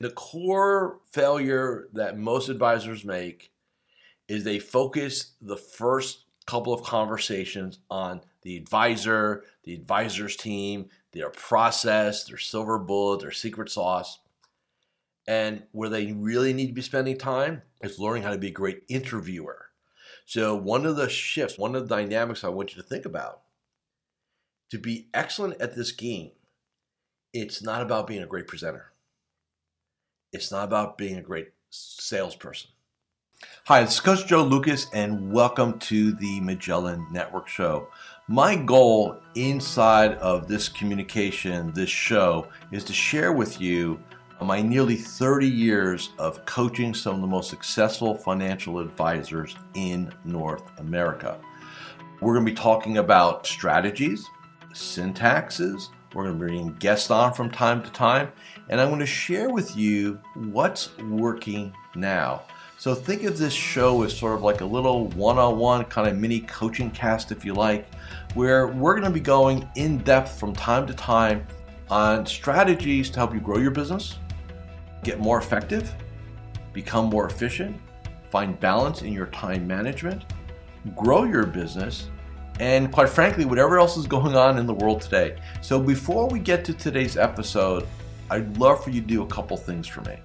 The core failure that most advisors make is they focus the first couple of conversations on the advisor, the advisor's team, their process, their silver bullet, their secret sauce. And where they really need to be spending time is learning how to be a great interviewer. So, one of the shifts, one of the dynamics I want you to think about to be excellent at this game, it's not about being a great presenter. It's not about being a great salesperson. Hi, it's Coach Joe Lucas, and welcome to the Magellan Network Show. My goal inside of this communication, this show, is to share with you my nearly 30 years of coaching some of the most successful financial advisors in North America. We're going to be talking about strategies, syntaxes, we're going to bring guests on from time to time, and I'm going to share with you what's working now. So think of this show as sort of like a little one on one kind of mini coaching cast, if you like, where we're going to be going in depth from time to time on strategies to help you grow your business, get more effective, become more efficient, find balance in your time management, grow your business, and quite frankly, whatever else is going on in the world today. So before we get to today's episode, I'd love for you to do a couple things for me.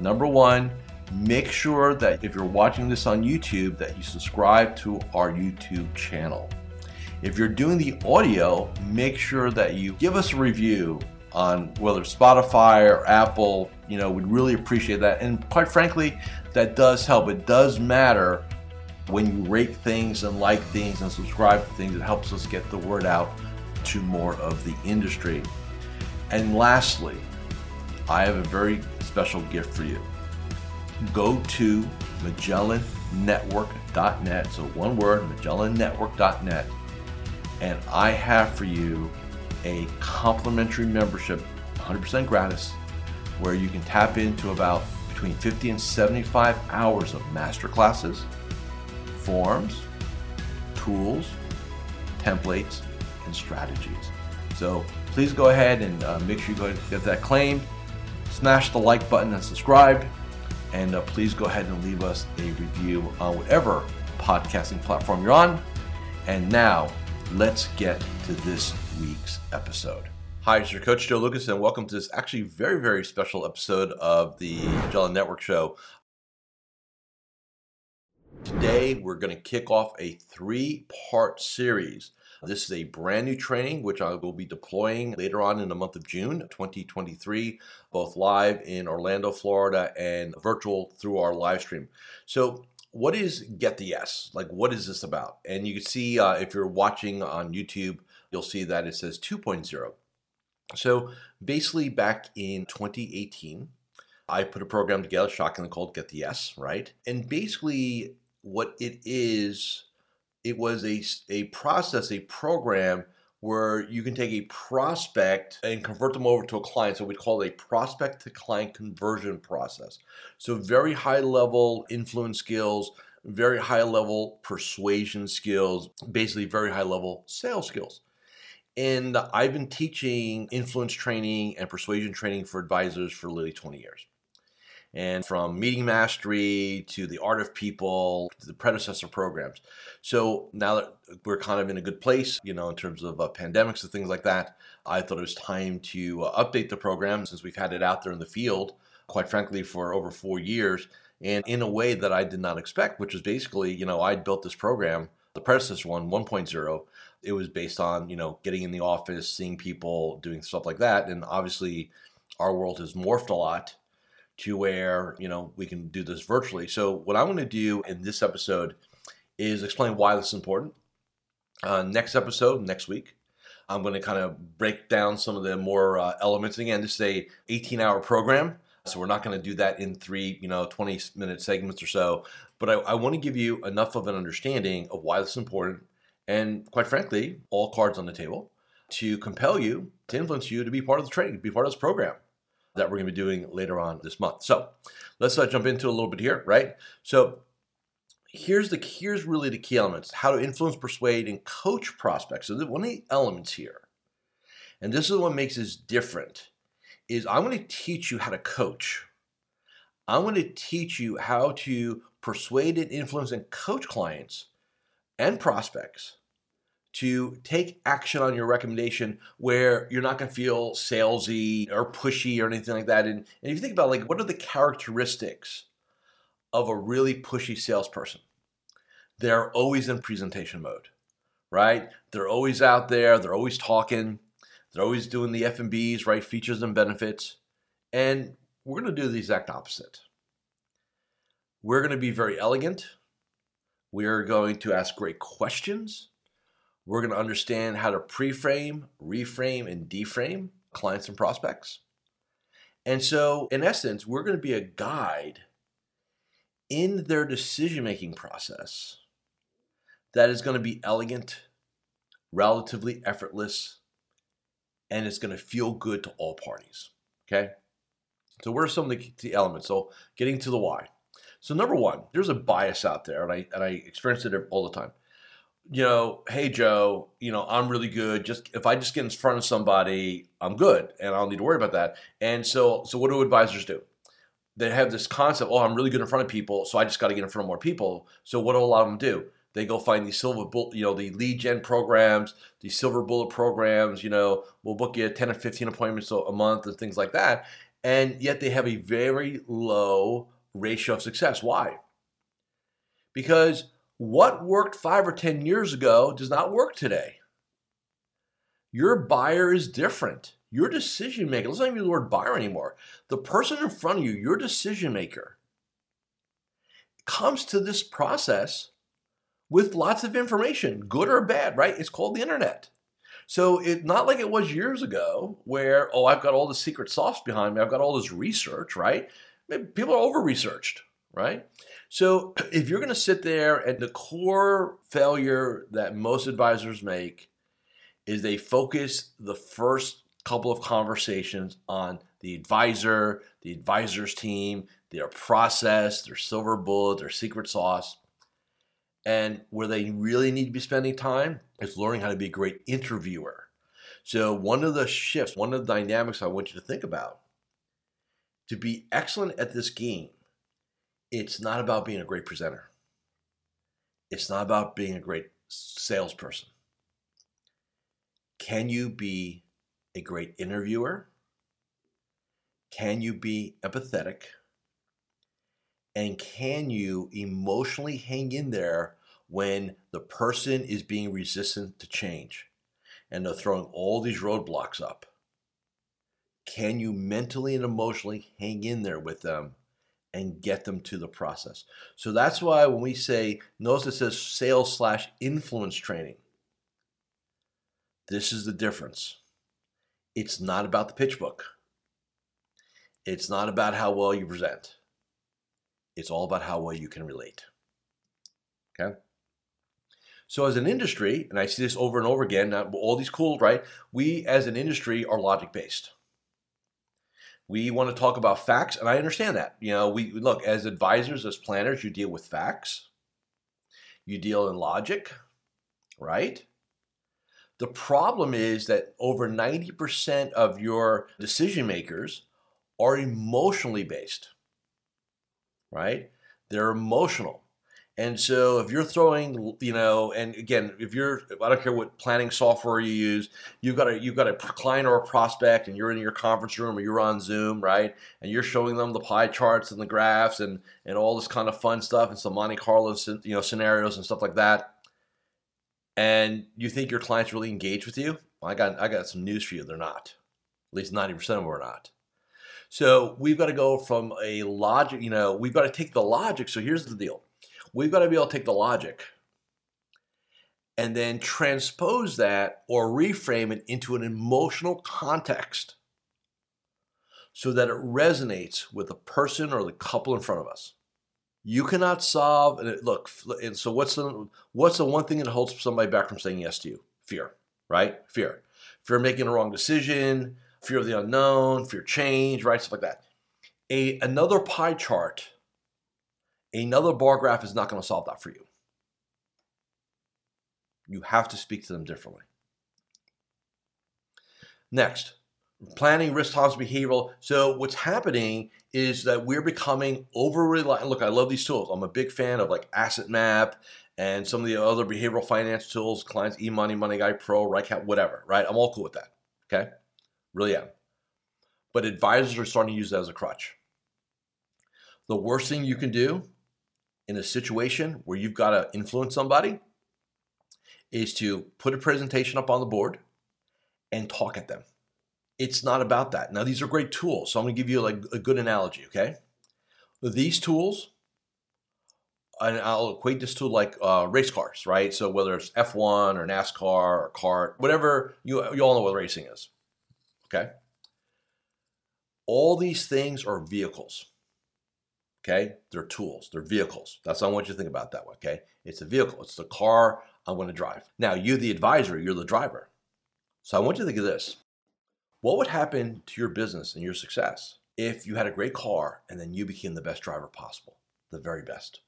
Number one, make sure that if you're watching this on YouTube, that you subscribe to our YouTube channel. If you're doing the audio, make sure that you give us a review on whether Spotify or Apple. You know, we'd really appreciate that. And quite frankly, that does help. It does matter when you rate things and like things and subscribe to things, it helps us get the word out to more of the industry. And lastly, I have a very special gift for you. Go to MagellanNetwork.net, so one word, MagellanNetwork.net, and I have for you a complimentary membership, 100% gratis, where you can tap into about between 50 and 75 hours of master classes forms, tools, templates, and strategies. So please go ahead and uh, make sure you go get that claimed. Smash the like button and subscribe. And uh, please go ahead and leave us a review on whatever podcasting platform you're on. And now, let's get to this week's episode. Hi, it's your coach Joe Lucas, and welcome to this actually very, very special episode of the Magellan Network Show. Today, we're going to kick off a three part series. This is a brand new training which I will be deploying later on in the month of June 2023, both live in Orlando, Florida, and virtual through our live stream. So, what is Get the Yes? Like, what is this about? And you can see uh, if you're watching on YouTube, you'll see that it says 2.0. So, basically, back in 2018, I put a program together, shockingly called Get the Yes, right? And basically, what it is, it was a, a process, a program where you can take a prospect and convert them over to a client. So we call it a prospect to client conversion process. So very high level influence skills, very high level persuasion skills, basically very high level sales skills. And I've been teaching influence training and persuasion training for advisors for literally 20 years and from meeting mastery to the art of people to the predecessor programs. So now that we're kind of in a good place, you know, in terms of uh, pandemics and things like that, I thought it was time to uh, update the program since we've had it out there in the field, quite frankly, for over four years, and in a way that I did not expect, which was basically, you know, I built this program, the predecessor one, 1.0. It was based on, you know, getting in the office, seeing people, doing stuff like that. And obviously, our world has morphed a lot to where you know we can do this virtually. So what I'm going to do in this episode is explain why this is important. Uh, next episode, next week, I'm going to kind of break down some of the more uh, elements. Again, this is a 18 hour program, so we're not going to do that in three, you know, 20 minute segments or so. But I, I want to give you enough of an understanding of why this is important, and quite frankly, all cards on the table to compel you, to influence you to be part of the training, be part of this program that we're going to be doing later on this month. So let's uh, jump into a little bit here, right? So here's the here's really the key elements: how to influence, persuade, and coach prospects. So one of the elements here, and this is what makes this different, is I'm going to teach you how to coach. I'm going to teach you how to persuade and influence and coach clients and prospects to take action on your recommendation where you're not going to feel salesy or pushy or anything like that. And, and if you think about like what are the characteristics of a really pushy salesperson? They're always in presentation mode, right? They're always out there. They're always talking. They're always doing the F and B's, right? Features and benefits. And we're going to do the exact opposite. We're going to be very elegant. We're going to ask great questions we're going to understand how to pre-frame, reframe, and deframe clients and prospects. And so, in essence, we're going to be a guide in their decision making process that is going to be elegant, relatively effortless, and it's going to feel good to all parties. Okay? So, what are some of the, elements? So, getting to the why. So, number one, there's a bias out there, and I, and I experience it all the time you know, hey Joe, you know, I'm really good. Just if I just get in front of somebody, I'm good, and I don't need to worry about that. And so, so what do advisors do? They have this concept. Oh, I'm really good in front of people, so I just got to get in front of more people. So what do a lot of them do? They go find these silver bullet, you know, the lead gen programs, the silver bullet programs. You know, we'll book you 10 or 15 appointments a month and things like that. And yet they have a very low ratio of success. Why? Because what worked five or 10 years ago does not work today. Your buyer is different. Your decision maker, let's not even use the word buyer anymore. The person in front of you, your decision maker, comes to this process with lots of information, good or bad, right? It's called the internet. So it's not like it was years ago where, oh, I've got all the secret sauce behind me. I've got all this research, right? People are over researched, right? So if you're going to sit there and the core failure that most advisors make is they focus the first couple of conversations on the advisor, the advisor's team, their process, their silver bullet, their secret sauce. And where they really need to be spending time is learning how to be a great interviewer. So, one of the shifts, one of the dynamics I want you to think about to be excellent at this game it's not about being a great presenter. It's not about being a great salesperson. Can you be a great interviewer? Can you be empathetic? And can you emotionally hang in there when the person is being resistant to change and they're throwing all these roadblocks up? Can you mentally and emotionally hang in there with them and get them to the process. So that's why when we say, notice it says sales slash influence training. This is the difference. It's not about the pitch book. It's not about how well you present. It's all about how well you can relate. Okay? So as an industry, and I see this over and over again, all these cool, right? We as an industry are logic based we want to talk about facts and i understand that you know we look as advisors as planners you deal with facts. You deal in logic right? The problem is that over 90% of your decision makers are emotionally based right? They're emotional and so if you're throwing, you know, and again, if you're, I don't care what planning software you use, you've got a you've got a client or a prospect, and you're in your conference room or you're on Zoom, right? And you're showing them the pie charts and the graphs and and all this kind of fun stuff and some Monte Carlo, you know, scenarios and stuff like that. And you think your clients really engage with you? Well, I got I got some news for you. They're not. At least ninety percent of them are not. So we've got to go from a logic, you know, we've got to take the logic. So here's the deal We've got to be able to take the logic and then transpose that or reframe it into an emotional context so that it resonates with the person or the couple in front of us. You cannot solve and it, look and so what's the what's the one thing that holds somebody back from saying yes to you? Fear, right? Fear. Fear of making a wrong decision, fear of the unknown, fear of change, right? Stuff like that. A another pie chart Another bar graph is not going to solve that for you. You have to speak to them differently. Next, planning, risk tolerance, behavioral. So what's happening is that we're becoming over reliant. Look, I love these tools. I'm a big fan of like Asset Map and some of the other behavioral finance tools, clients, eMoney, MoneyGuidePro, RightCap, whatever, right? I'm all cool with that. Okay. Really am. But advisors are starting to use that as a crutch. The worst thing you can do in a situation where you've got to influence somebody is to put a presentation up on the board and talk at them. It's not about that. Now, these are great tools. So I'm going to give you like a good analogy, okay? These tools, and I'll equate this to like uh, race cars, right? So whether it's F1 or NASCAR or kart, whatever, you, you all know what racing is, okay? All these things are vehicles. Okay, they're tools, they're vehicles. That's how I want you to think about that one. Okay, it's a vehicle, it's the car I'm going to drive. Now, you, the advisor, you're the driver. So I want you to think of this what would happen to your business and your success if you had a great car and then you became the best driver possible, the very best?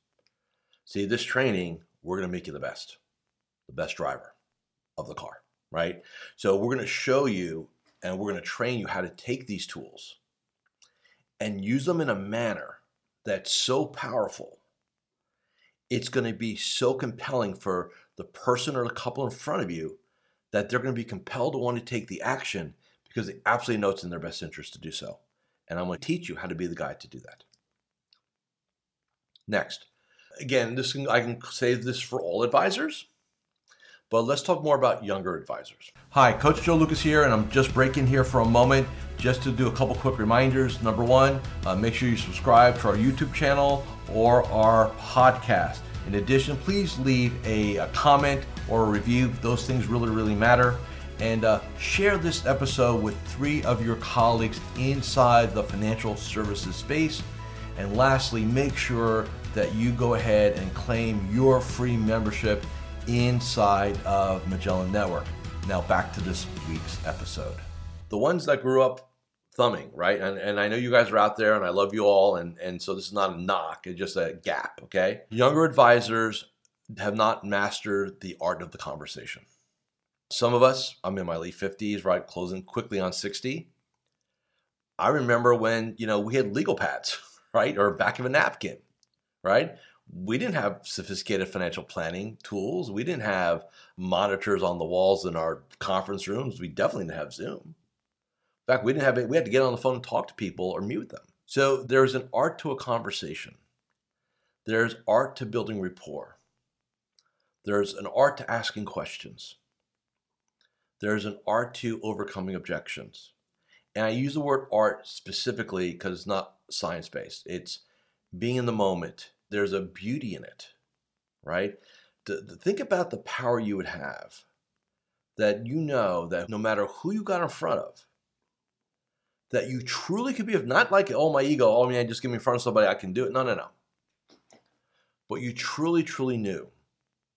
See, this training, we're going to make you the best, the best driver of the car, right? So we're going to show you and we're going to train you how to take these tools and use them in a manner that's so powerful. It's going to be so compelling for the person or the couple in front of you that they're going to be compelled to want to take the action because they absolutely know it's in their best interest to do so. And I'm going to teach you how to be the guy to do that. Next, again, this can, I can say this for all advisors, but let's talk more about younger advisors. Hi, Coach Joe Lucas here, and I'm just breaking here for a moment just to do a couple quick reminders. Number one, uh, make sure you subscribe to our YouTube channel or our podcast. In addition, please leave a, a comment or a review. Those things really, really matter and uh, share this episode with three of your colleagues inside the financial services space. And lastly, make sure that you go ahead and claim your free membership inside of Magellan Network. Now, back to this week's episode. The ones that grew up thumbing, right? And, and I know you guys are out there and I love you all. And, and so this is not a knock, it's just a gap, okay? Younger advisors have not mastered the art of the conversation. Some of us, I'm in my late 50s, right, closing quickly on 60. I remember when, you know, we had legal pads, right, or back of a napkin, right? We didn't have sophisticated financial planning tools. We didn't have monitors on the walls in our conference rooms. We definitely didn't have Zoom. In fact, we didn't have it. We had to get on the phone and talk to people or mute them. So there's an art to a conversation. There's art to building rapport. There's an art to asking questions there's an art to overcoming objections. And I use the word art specifically because it's not science based. It's being in the moment. There's a beauty in it, right? To, to think about the power you would have that you know that no matter who you got in front of, that you truly could be of not like, oh, my ego, oh, man, just give me in front of somebody, I can do it. No, no, no. But you truly, truly knew,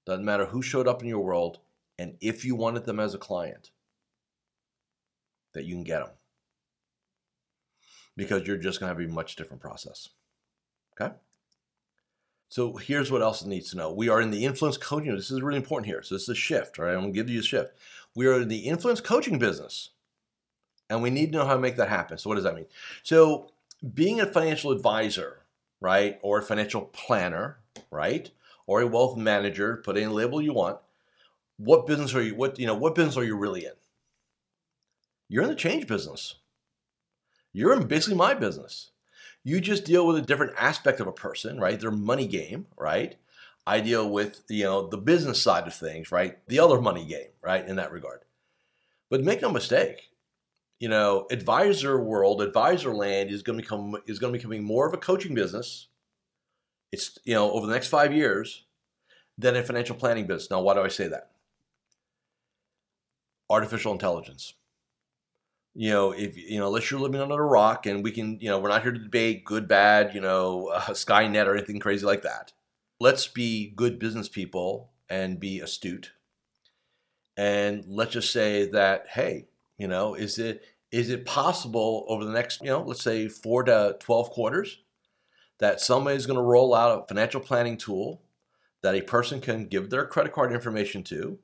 doesn't matter who showed up in your world, and if you wanted them as a client, that you can get them. Because you're just going to have a much different process. Okay? So here's what else it needs to know. We are in the influence coaching. This is really important here. So this is a shift, right? I'm to give you a shift. We are in the influence coaching business, and we need to know how to make that happen. So what does that mean? So being a financial advisor, right, or a financial planner, right, or a wealth manager, put any label you want, what business are you what you know what business are you really in you're in the change business you're in basically my business you just deal with a different aspect of a person right? Their money game right? I deal with you know the business side of things right? The other money game right in that regard. But make no mistake you know advisor world advisor land is going to become is going to be becoming more of a coaching business. It's you know over the next five years than a financial planning business. Now why do i say that? Artificial intelligence. You know, if you know, unless you're living under a rock, and we can, you know, we're not here to debate good, bad, you know, uh, Skynet or anything crazy like that. Let's be good business people and be astute. And let's just say that, hey, you know, is it is it possible over the next, you know, let's say four to twelve quarters, that somebody's going to roll out a financial planning tool that a person can give their credit card information to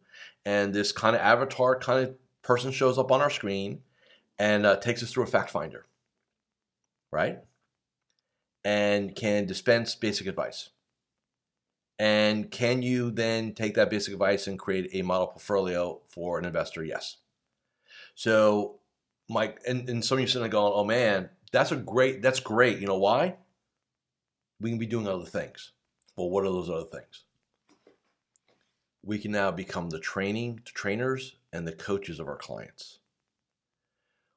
and this kind of avatar kind of person shows up on our screen and uh, takes us through a fact finder, right? And can dispense basic advice. And can you then take that basic advice and create a model portfolio for an investor? Yes. So, Mike, and, and some of you sitting there going, oh man, that's a great, that's great. You know why? We can be doing other things. Well, what are those other things? We can now become the training trainers and the coaches of our clients.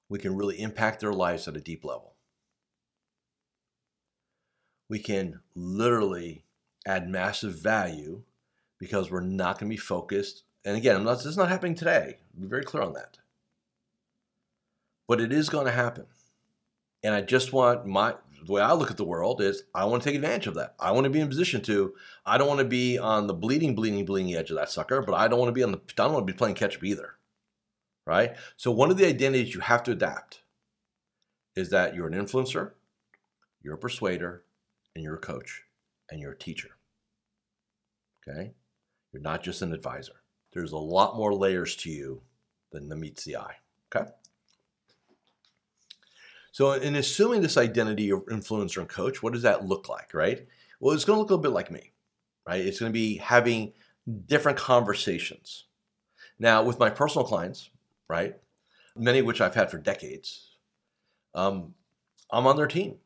We can really impact their lives at a deep level. We can literally add massive value because we're not going to be focused. And again, not, this is not happening today. Be very clear on that. But it is going to happen. And I just want my the way I look at the world is I want to take advantage of that. I want to be in a position to. I don't want to be on the bleeding, bleeding, bleeding edge of that sucker, but I don't want to be on the. I don't want to be playing catch up either. Right. So one of the identities you have to adapt is that you're an influencer, you're a persuader, and you're a coach, and you're a teacher. Okay. You're not just an advisor. There's a lot more layers to you than the meets the eye. Okay. So, in assuming this identity of influencer and coach, what does that look like, right? Well, it's going to look a little bit like me, right? It's going to be having different conversations. Now, with my personal clients, right, many of which I've had for decades, um, I'm on their team.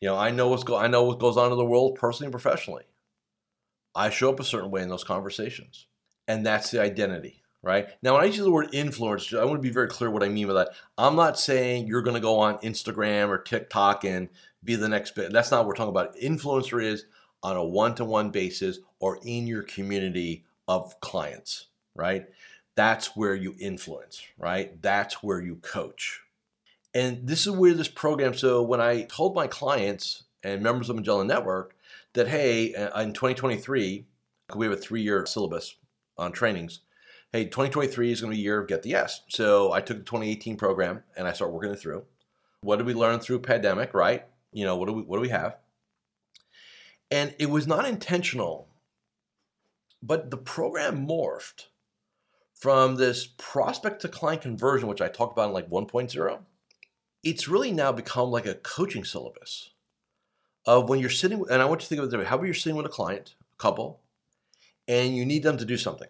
You know, I know what's go- I know what goes on in the world personally and professionally. I show up a certain way in those conversations, and that's the identity right? Now, when I use the word influence, I want to be very clear what I mean by that. I'm not saying you're going to go on Instagram or TikTok and be the next bit. That's not what we're talking about. Influencer is on a one to one basis or in your community of clients, right? That's where you influence, right? That's where you coach. And this is where this program, so when I told my clients and members of Magellan Network that, hey, uh, in 2023, we have a three year syllabus on trainings hey, 2023 is going to be a year of Get the Yes. So I took the 2018 program and I started working it through. What did we learn through pandemic, right? You know, what do we what do we have? And it was not intentional, but the program morphed from this prospect to client conversion, which I talked about in like 1.0. It's really now become like a coaching syllabus of when you're sitting, and I want you to think of it how about you're sitting with a client, a couple, and you need them to do something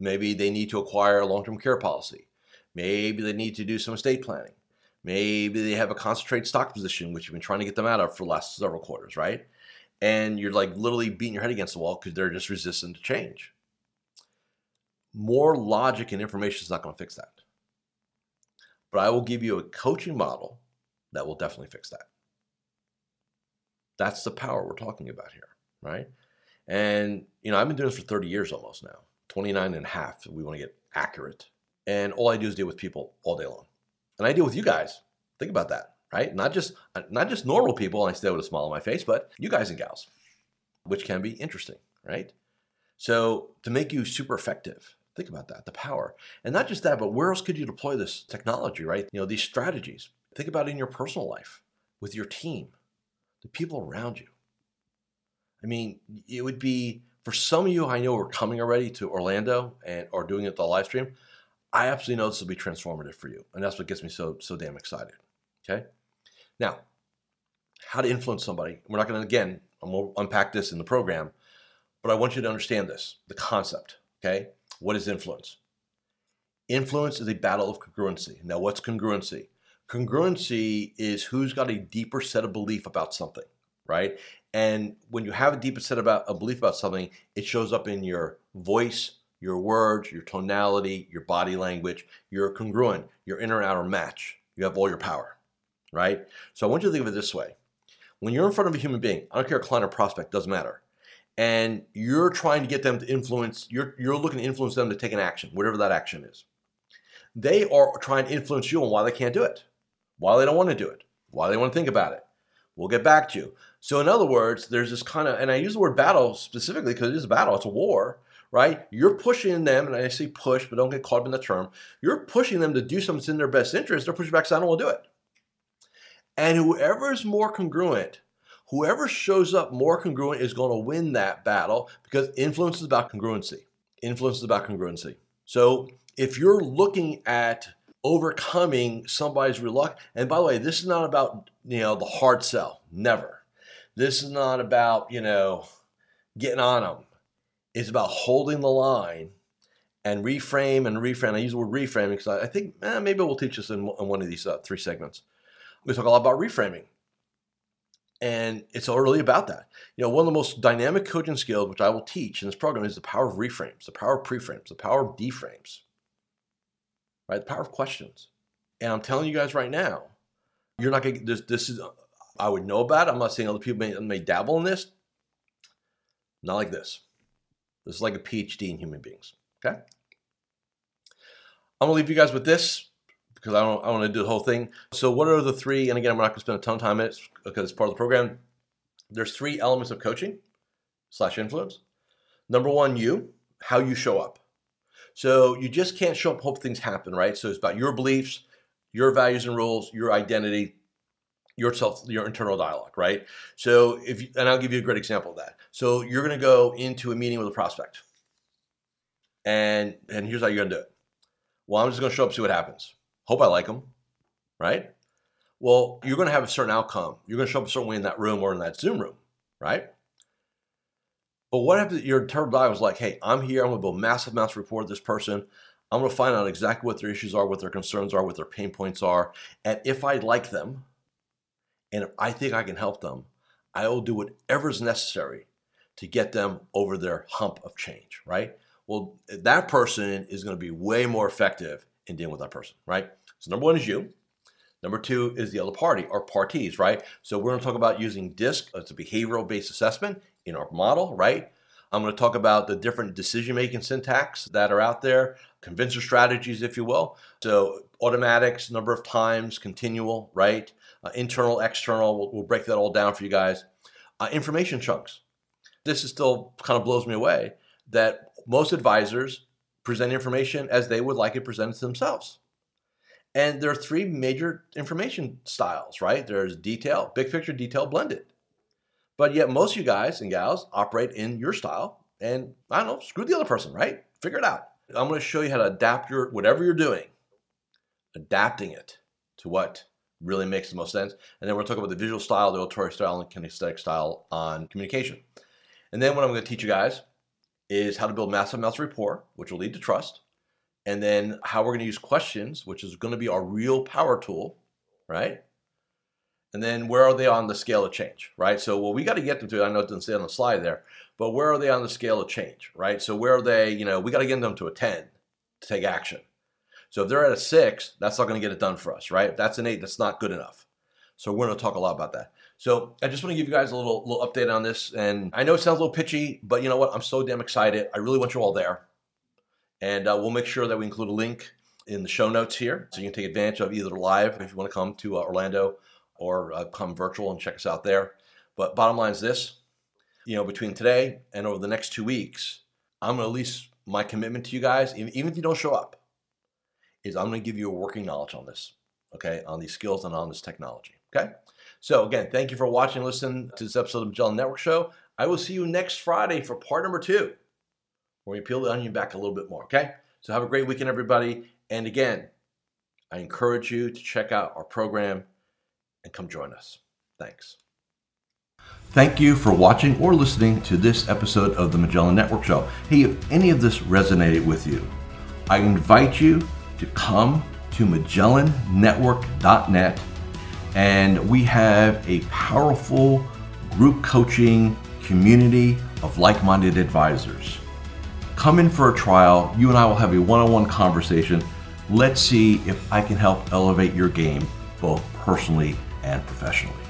Maybe they need to acquire a long term care policy. Maybe they need to do some estate planning. Maybe they have a concentrated stock position, which you've been trying to get them out of for the last several quarters, right? And you're like literally beating your head against the wall because they're just resistant to change. More logic and information is not going to fix that. But I will give you a coaching model that will definitely fix that. That's the power we're talking about here, right? And, you know, I've been doing this for 30 years almost now. 29 and a half. We want to get accurate. And all I do is deal with people all day long. And I deal with you guys. Think about that, right? Not just not just normal people, and I stay with a smile on my face, but you guys and gals, which can be interesting, right? So to make you super effective, think about that, the power. And not just that, but where else could you deploy this technology, right? You know, these strategies. Think about it in your personal life, with your team, the people around you. I mean, it would be for some of you, I know are coming already to Orlando and are doing it the live stream. I absolutely know this will be transformative for you, and that's what gets me so so damn excited. Okay, now how to influence somebody. We're not going to again. I'm going to unpack this in the program, but I want you to understand this: the concept. Okay, what is influence? Influence is a battle of congruency. Now, what's congruency? Congruency is who's got a deeper set of belief about something, right? And when you have a deeper set about a belief about something, it shows up in your voice, your words, your tonality, your body language. You're congruent. Your inner and outer match. You have all your power, right? So I want you to think of it this way: when you're in front of a human being, I don't care client or prospect, doesn't matter, and you're trying to get them to influence. You're you're looking to influence them to take an action, whatever that action is. They are trying to influence you on why they can't do it, why they don't want to do it, why they want to think about it. We'll get back to you. So, in other words, there's this kind of, and I use the word battle specifically because it is a battle, it's a war, right? You're pushing them, and I say push, but don't get caught up in the term. You're pushing them to do something that's in their best interest. They're pushing back, saying, I don't want to do it. And whoever is more congruent, whoever shows up more congruent is going to win that battle because influence is about congruency. Influence is about congruency. So, if you're looking at overcoming somebody's reluctance. And by the way, this is not about, you know, the hard sell. Never. This is not about, you know, getting on them. It's about holding the line and reframe and reframe. I use the word reframing because I, think eh, maybe we'll teach this in, in one of these uh, three segments. We talk a lot about reframing. And it's all really about that. You know, one of the most dynamic coaching skills, which I will teach in this program, is the power of reframes, the power of preframes, the power of deframes, right? The power of questions. And I'm telling you guys right now, you're not going to, this, this is, I would know about it. I'm not saying other people may, may dabble in this. Not like this. This is like a PhD in human beings. Okay. I'm gonna leave you guys with this because I don't I want to do the whole thing. So what are the three? And again, I'm not gonna spend a ton of time on it because it's part of the program. There's three elements of coaching slash influence. Number one, you, how you show up. So you just can't show up, hope things happen, right? So it's about your beliefs, your values and rules, your identity, yourself, your internal dialogue, right? So if you, and I'll give you a great example of that. So you're going to go into a meeting with a prospect, and and here's how you're going to do it. Well, I'm just going to show up, see what happens. Hope I like them, right? Well, you're going to have a certain outcome. You're going to show up a certain way in that room or in that Zoom room, right? But what if your internal dialogue was like, hey, I'm here. I'm going to build massive amounts of rapport with this person. I'm going to find out exactly what their issues are, what their concerns are, what their pain points are. And if I like them, and if I think I can help them, I will do whatever is necessary to get them over their hump of change, right? Well, that person is going to be way more effective in dealing with that person, right? So, number one is you. Number two is the other party or parties, right? So, we're going to talk about using DISC as a behavioral based assessment in our model, right? I'm going to talk about the different decision making syntax that are out there, convincer strategies, if you will. So, automatics, number of times, continual, right? Uh, internal, external, we'll, we'll, break that all down for you guys. Uh, information chunks. This is still kind of blows me away that most advisors present information as they would like it presented to themselves. And there are three major information styles, right? There's detail, big picture, detail, blended. But yet, most of you guys and gals operate in your style, and I don't know, screw the other person, right? Figure it out. I'm going to show you how to adapt your whatever you're doing, adapting it to what really makes the most sense. And then to talk about the visual style, the auditory style, and kinesthetic style on communication. And then what I'm going to teach you guys is how to build massive amounts of rapport, which will lead to trust. And then how we're going to use questions, which is going to be our real power tool, right? And then where are they on the scale of change, right? So, well, we got to get them to, I know it doesn't say on the slide there, but where are they on the scale of change, right? So, where are they, you know, we got to get them to a 10 to take action. So, if they're at a six, that's not going to get it done for us, right? If that's an eight, that's not good enough. So, we're going to talk a lot about that. So I just want to give you guys a little little update on this. And I know it sounds a little pitchy, but you know what? I'm so damn excited. I really want you all there. And uh, we'll make sure that we include a link in the show notes here, so you can take advantage of either live if you want to come to uh, Orlando or uh, come virtual and check us out there. But bottom line is this: you know, between today and over the next two weeks, I'm going to at least my commitment to you guys, even if you don't show up, is I'm going to give you a working knowledge on this, okay, on these skills and on this technology, okay. So again, thank you for watching and listening to this episode of Magellan Network Show. I will see you next Friday for part number two, where we peel the onion back a little bit more. Okay. So have a great weekend, everybody. And again, I encourage you to check out our program and come join us. Thanks. Thank you for watching or listening to this episode of the Magellan Network Show. Hey, if any of this resonated with you, I invite you to come to MagellanNetwork.net and we have a powerful group coaching community of like minded advisors. Come in for a trial. You and I will have a one on one conversation. Let's see if I can help elevate your game both personally and professionally.